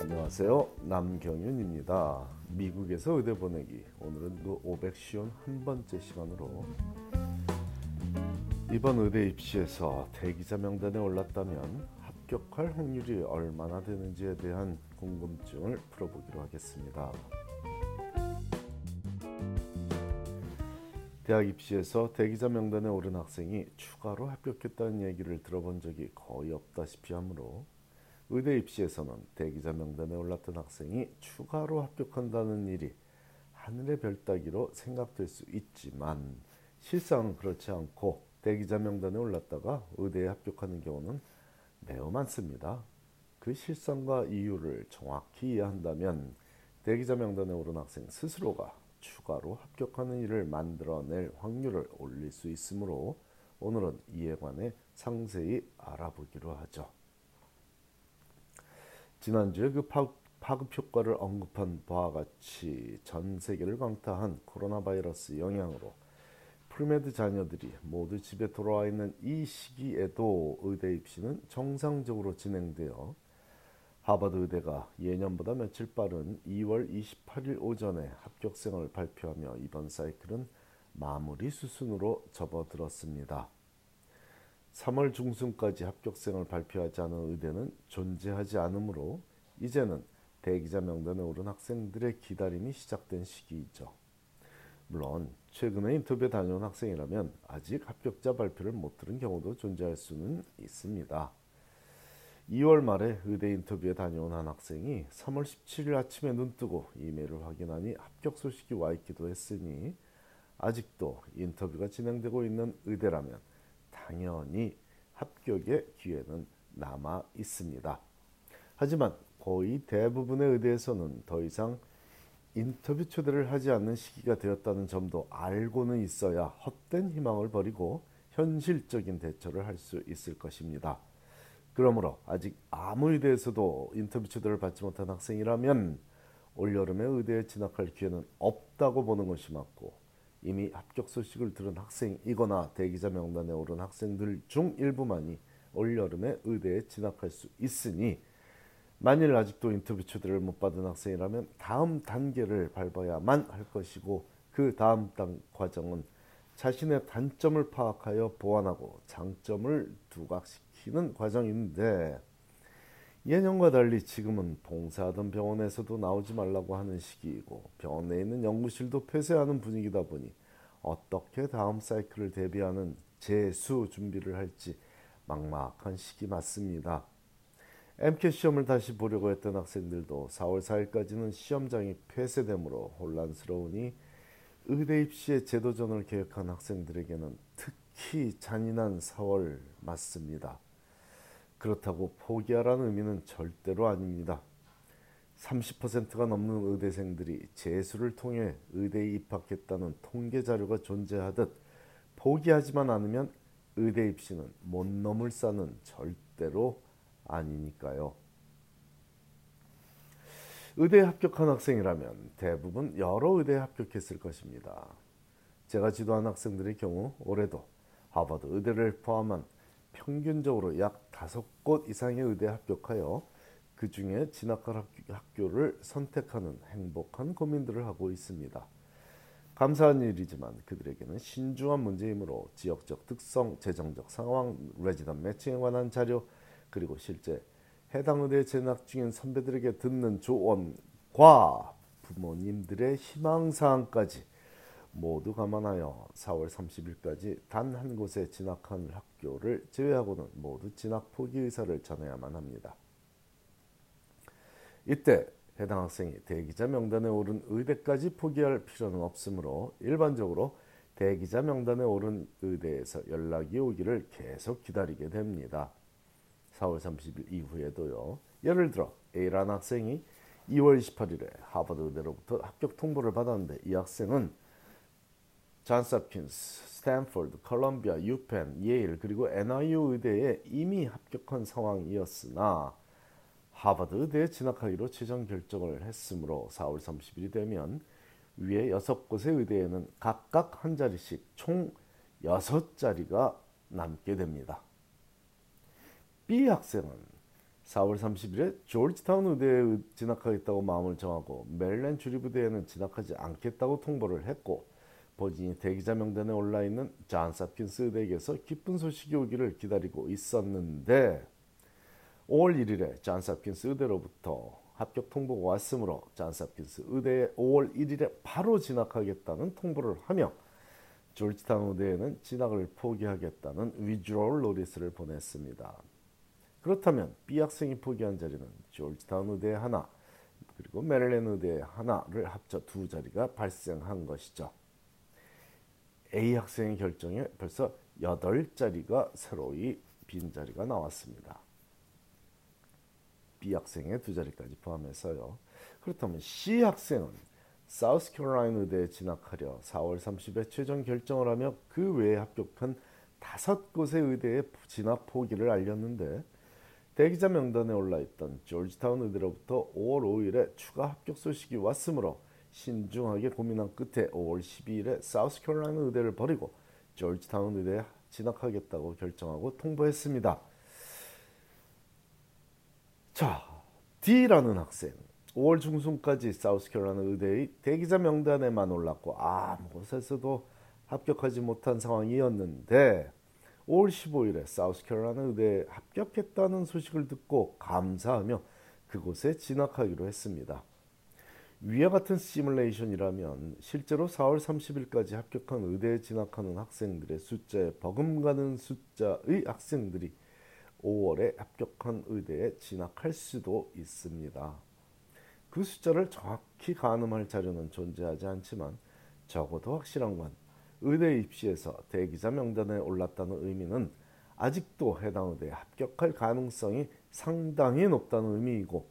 안녕하세요. 남경윤입니다. 미국에서 의대 보내기. 오늘은 그 500시온 한 번째 시간으로 이번 의대 입시에서 대기자 명단에 올랐다면 합격할 확률이 얼마나 되는지에 대한 궁금증을 풀어보기로 하겠습니다. 대학 입시에서 대기자 명단에 오른 학생이 추가로 합격했다는 얘기를 들어본 적이 거의 없다시피 하므로 의대 입시에서는 대기자 명단에 올랐던 학생이 추가로 합격한다는 일이 하늘의 별 따기로 생각될 수 있지만 실상은 그렇지 않고 대기자 명단에 올랐다가 의대에 합격하는 경우는 매우 많습니다. 그 실상과 이유를 정확히 이해한다면 대기자 명단에 오른 학생 스스로가 추가로 합격하는 일을 만들어낼 확률을 올릴 수 있으므로 오늘은 이에 관해 상세히 알아보기로 하죠. 지난주에 그 파급 효과를 언급한 바와 같이 전 세계를 강타한 코로나 바이러스 영향으로 premed 자녀들이 모두 집에 돌아와 있는 이 시기에도 의대 입시는 정상적으로 진행되어 하버드 의대가 예년보다 며칠 빠른 2월 28일 오전에 합격생을 발표하며 이번 사이클은 마무리 수순으로 접어들었습니다. 3월 중순까지 합격생을 발표하지 않은 의대는 존재하지 않으므로 이제는 대기자 명단에 오른 학생들의 기다림이 시작된 시기이죠. 물론 최근에 인터뷰에 다녀온 학생이라면 아직 합격자 발표를 못 들은 경우도 존재할 수는 있습니다. 2월 말에 의대 인터뷰에 다녀온 한 학생이 3월 17일 아침에 눈뜨고 이메일을 확인하니 합격 소식이 와 있기도 했으니 아직도 인터뷰가 진행되고 있는 의대라면 당연히 합격의 기회는 남아 있습니다. 하지만 거의 대부분의 의대에서는 더 이상 인터뷰 초대를 하지 않는 시기가 되었다는 점도 알고는 있어야 헛된 희망을 버리고 현실적인 대처를 할 수 있을 것입니다. 그러므로 아직 아무 의대에서도 인터뷰 초대를 받지 못한 학생이라면 올여름에 의대에 진학할 기회는 없다고 보는 것이 맞고 이미 합격 소식을 들은 학생이거나 대기자 명단에 오른 학생들 중 일부만이 올여름에 의대에 진학할 수 있으니 만일 아직도 인터뷰 초대를 못 받은 학생이라면 다음 단계를 밟아야만 할 것이고 그 다음 단 과정은 자신의 단점을 파악하여 보완하고 장점을 두각시키는 과정인데 예년과 달리 지금은 봉사하던 병원에서도 나오지 말라고 하는 시기이고 병원 내에 있는 연구실도 폐쇄하는 분위기다 보니 어떻게 다음 사이클을 대비하는 재수 준비를 할지 막막한 시기 맞습니다. MCAT 시험을 다시 보려고 했던 학생들도 4월 4일까지는 시험장이 폐쇄되므로 혼란스러우니 의대 입시의 제도전을 계획한 학생들에게는 특히 잔인한 4월 맞습니다. 그렇다고 포기하라는 의미는 절대로 아닙니다. 30%가 넘는 의대생들이 재수를 통해 의대에 입학했다는 통계 자료가 존재하듯 포기하지만 않으면 의대 입시는 못 넘을 산은 절대로 아니니까요. 의대에 합격한 학생이라면 대부분 여러 의대에 합격했을 것입니다. 제가 지도한 학생들의 경우 올해도 하버드 의대를 포함한 평균적으로 약 다섯 곳 이상의 의대에 합격하여 그 중에 진학할 학교를 선택하는 행복한 고민들을 하고 있습니다. 감사한 일이지만 그들에게는 신중한 문제이므로 지역적 특성, 재정적 상황, 레지던 매칭에 관한 자료 그리고 실제 해당 의대에 재학 중인 선배들에게 듣는 조언과 부모님들의 희망사항까지 모두 감안하여 4월 30일까지 단 한 곳에 진학한 학교를 제외하고는 모두 진학 포기 의사를 전해야만 합니다. 이때 해당 학생이 대기자 명단에 오른 의대까지 포기할 필요는 없으므로 일반적으로 대기자 명단에 오른 의대에서 연락이 오기를 계속 기다리게 됩니다. 4월 30일 이후에도요. 예를 들어 A라는 학생이 2월 28일에 하버드 의대로부터 합격 통보를 받았는데 이 학생은 존스홉킨스, 스탠포드, 컬럼비아, 유펜, 예일 그리고 NYU 의대에 이미 합격한 상황이었으나 하버드 의대에 진학하기로 최종 결정을 했으므로 4월 30일이 되면 위에 6곳의 의대에는 각각 한 자리씩 총 6자리가 남게 됩니다. B 학생은 4월 30일에 조지타운 의대에 진학하겠다고 마음을 정하고 메릴랜드 주립 의대에는 진학하지 않겠다고 통보를 했고 본인이 대기자 명단에 올라 있는 존스 홉킨스 의대에게서 기쁜 소식이 오기를 기다리고 있었는데 5월 1일에 존스 홉킨스 의대로부터 합격 통보가 왔으므로 홉킨스 의대에 5월 1일에 바로 진학하겠다는 통보를 하며 조지타운 의대에는 진학을 포기하겠다는 withdrawal notice를 보냈습니다. 그렇다면 B 학생이 포기한 자리는 조지타운 의대 하나 그리고 메릴랜드 의대 하나를 합쳐 두 자리가 발생한 것이죠. A 학생의 결정에 벌써 8자리가 새로이 빈자리가 나왔습니다. B 학생의 두 자리까지 포함해서요. 그렇다면 C 학생은 사우스캐롤라이나 의대에 진학하려 4월 30일 최종 결정을 하며 그 외에 합격한 다섯 곳의 의대에 진학 포기를 알렸는데 대기자 명단에 올라있던 조지타운 의대로부터 5월 5일에 추가 합격 소식이 왔으므로 신중하게 고민한 끝에 5월 12일에 사우스캐롤라이나 의대를 버리고 조지타운 의대에 진학하겠다고 결정하고 통보했습니다. 자, D라는 학생 5월 중순까지 사우스캐롤라이나 의대의 대기자 명단에만 올랐고 아무 곳에서도 합격하지 못한 상황이었는데 5월 15일에 사우스캐롤라이나 의대에 합격했다는 소식을 듣고 감사하며 그곳에 진학하기로 했습니다. 위와 같은 시뮬레이션이라면 실제로 4월 30일까지 합격한 의대에 진학하는 학생들의 숫자에 버금가는 숫자의 학생들이 5월에 합격한 의대에 진학할 수도 있습니다. 그 숫자를 정확히 가늠할 자료는 존재하지 않지만 적어도 확실한 건 의대 입시에서 대기자 명단에 올랐다는 의미는 아직도 해당 의대에 합격할 가능성이 상당히 높다는 의미이고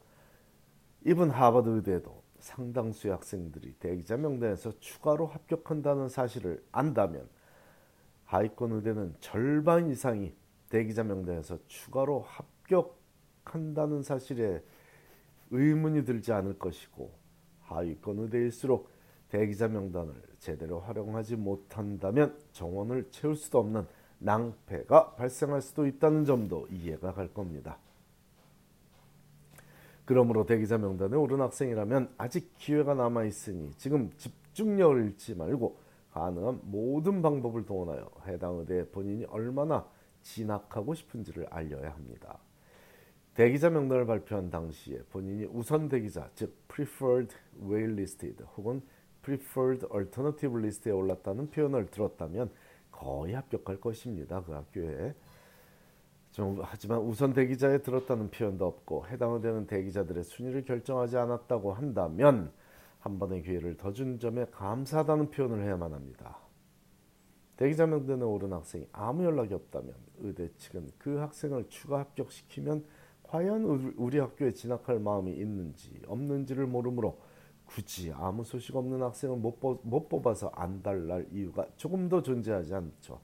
이번 하버드 의대도 상당수의 학생들이 대기자 명단에서 추가로 합격한다는 사실을 안다면 하위권 의대는 절반 이상이 대기자 명단에서 추가로 합격한다는 사실에 의문이 들지 않을 것이고 하위권 의대일수록 대기자 명단을 제대로 활용하지 못한다면 정원을 채울 수도 없는 낭패가 발생할 수도 있다는 점도 이해가 갈 겁니다. 그러므로 대기자 명단에 오른 학생이라면 아직 기회가 남아 있으니 지금 집중력을 잃지 말고 가능한 모든 방법을 동원하여 해당 의대에 본인이 얼마나 진학하고 싶은지를 알려야 합니다. 대기자 명단을 발표한 당시에 본인이 우선 대기자 즉 preferred waitlisted 혹은 preferred alternative list에 올랐다는 표현을 들었다면 거의 합격할 것입니다. 그 학교에. 좀, 하지만 우선 대기자에 들었다는 표현도 없고 해당 의대는 대기자들의 순위를 결정하지 않았다고 한다면 한 번의 기회를 더 준 점에 감사하다는 표현을 해야만 합니다. 대기자 명단에 오른 학생이 아무 연락이 없다면 의대 측은 그 학생을 추가 합격시키면 과연 우리 학교에 진학할 마음이 있는지 없는지를 모르므로 굳이 아무 소식 없는 학생을 못, 못 뽑아서 안달날 이유가 조금 더 존재하지 않죠.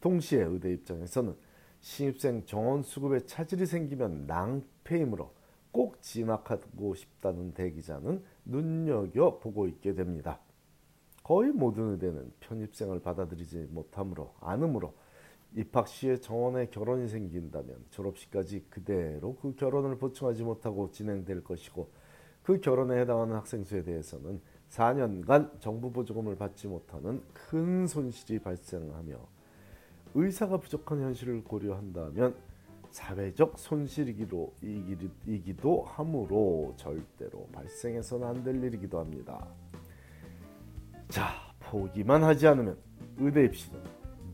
동시에 의대 입장에서는 신입생 정원 수급에 차질이 생기면 낭패이므로 꼭 진학하고 싶다는 대기자는 눈여겨 보고 있게 됩니다. 거의 모든 의대는 편입생을 받아들이지 못하므로 않으므로 입학 시에 정원에 결혼이 생긴다면 졸업식까지 그대로 그 결혼을 보충하지 못하고 진행될 것이고 그 결혼에 해당하는 학생 수에 대해서는 4년간 정부 보조금을 받지 못하는 큰 손실이 발생하며 의사가 부족한 현실을 고려한다면 사회적 손실이기도 이기도 하므로 절대로 발생해서는 안 될 일이기도 합니다. 자, 포기만 하지 않으면 의대 입시는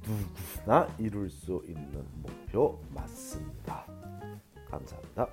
누구나 이룰 수 있는 목표 맞습니다. 감사합니다.